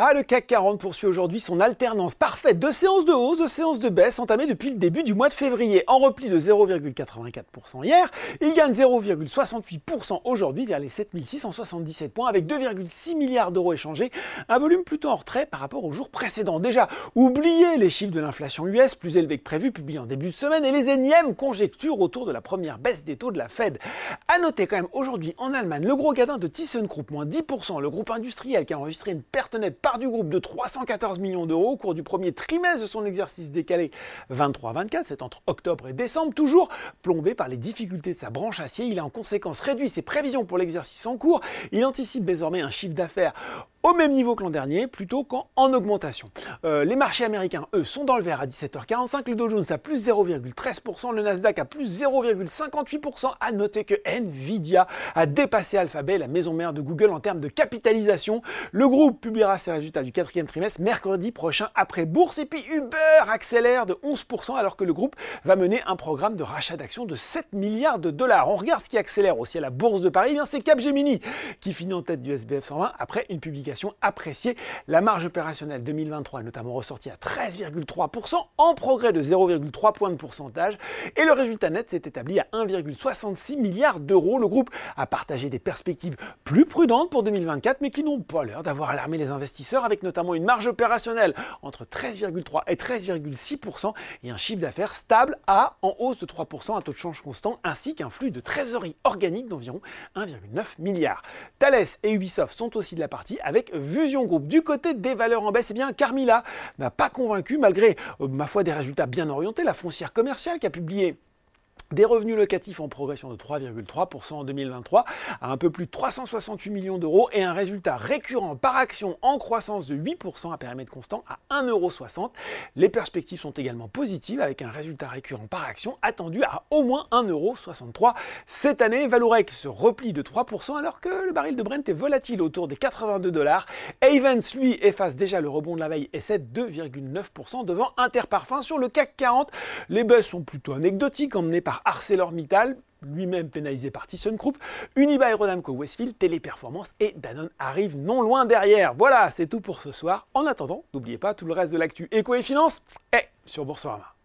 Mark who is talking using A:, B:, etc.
A: Ah, le CAC 40 poursuit aujourd'hui son alternance parfaite de séances de hausse, de séances de baisse entamées depuis le début du mois de février. En repli de 0,84% hier, il gagne 0,68% aujourd'hui vers les 7677 points avec 2,6 milliards d'euros échangés, un volume plutôt en retrait par rapport au jour précédent. Déjà, oubliez les chiffres de l'inflation US plus élevés que prévu publiés en début de semaine et les énièmes conjectures autour de la première baisse des taux de la Fed. À noter quand même aujourd'hui en Allemagne le gros gadin de ThyssenKrupp, moins 10%, le groupe industriel qui a enregistré une perte nette du groupe de 314 millions d'euros au cours du premier trimestre de son exercice décalé 23-24, c'est entre octobre et décembre, toujours plombé par les difficultés de sa branche acier. Il a en conséquence réduit ses prévisions pour l'exercice en cours. Il anticipe désormais un chiffre d'affaires au même niveau que l'an dernier, plutôt qu'en augmentation. Euh, les marchés américains, eux, sont dans le vert à 17h45, le Dow Jones à plus 0,13%, le Nasdaq à plus 0,58%. À noter que Nvidia a dépassé Alphabet, la maison mère de Google, en termes de capitalisation. Le groupe publiera ses résultats du quatrième trimestre mercredi prochain après bourse. Et puis Uber accélère de 11% alors que le groupe va mener un programme de rachat d'actions de 7 milliards de dollars. On regarde ce qui accélère aussi à la bourse de Paris, eh bien c'est Capgemini qui finit en tête du SBF 120 après une publication appréciée. La marge opérationnelle 2023 est notamment ressortie à 13,3% en progrès de 0,3 points de pourcentage et le résultat net s'est établi à 1,66 milliards d'euros. Le groupe a partagé des perspectives plus prudentes pour 2024 mais qui n'ont pas l'air d'avoir alarmé les investisseurs avec notamment une marge opérationnelle entre 13,3 et 13,6% et un chiffre d'affaires stable à en hausse de 3% à taux de change constant ainsi qu'un flux de trésorerie organique d'environ 1,9 milliard. Thales et Ubisoft sont aussi de la partie avec avec Fusion Group. Du côté des valeurs en baisse, eh bien Carmila n'a pas convaincu malgré, euh, ma foi, des résultats bien orientés. La foncière commerciale qui a publié des revenus locatifs en progression de 3,3% en 2023 à un peu plus de 368 millions d'euros et un résultat récurrent par action en croissance de 8% à périmètre constant à 1,60€. Les perspectives sont également positives avec un résultat récurrent par action attendu à au moins 1,63€ cette année. Valorex se replie de 3% alors que le baril de Brent est volatile autour des 82 dollars. Avens lui efface déjà le rebond de la veille et cède 2,9% devant Interparfum sur le CAC 40. Les baisses sont plutôt anecdotiques emmenées par ArcelorMittal, lui-même pénalisé par ThyssenKrupp, Unibail Rodamco Westfield, Téléperformance et Danone arrivent non loin derrière. Voilà, c'est tout pour ce soir. En attendant, n'oubliez pas tout le reste de l'actu éco et finance est sur Boursorama.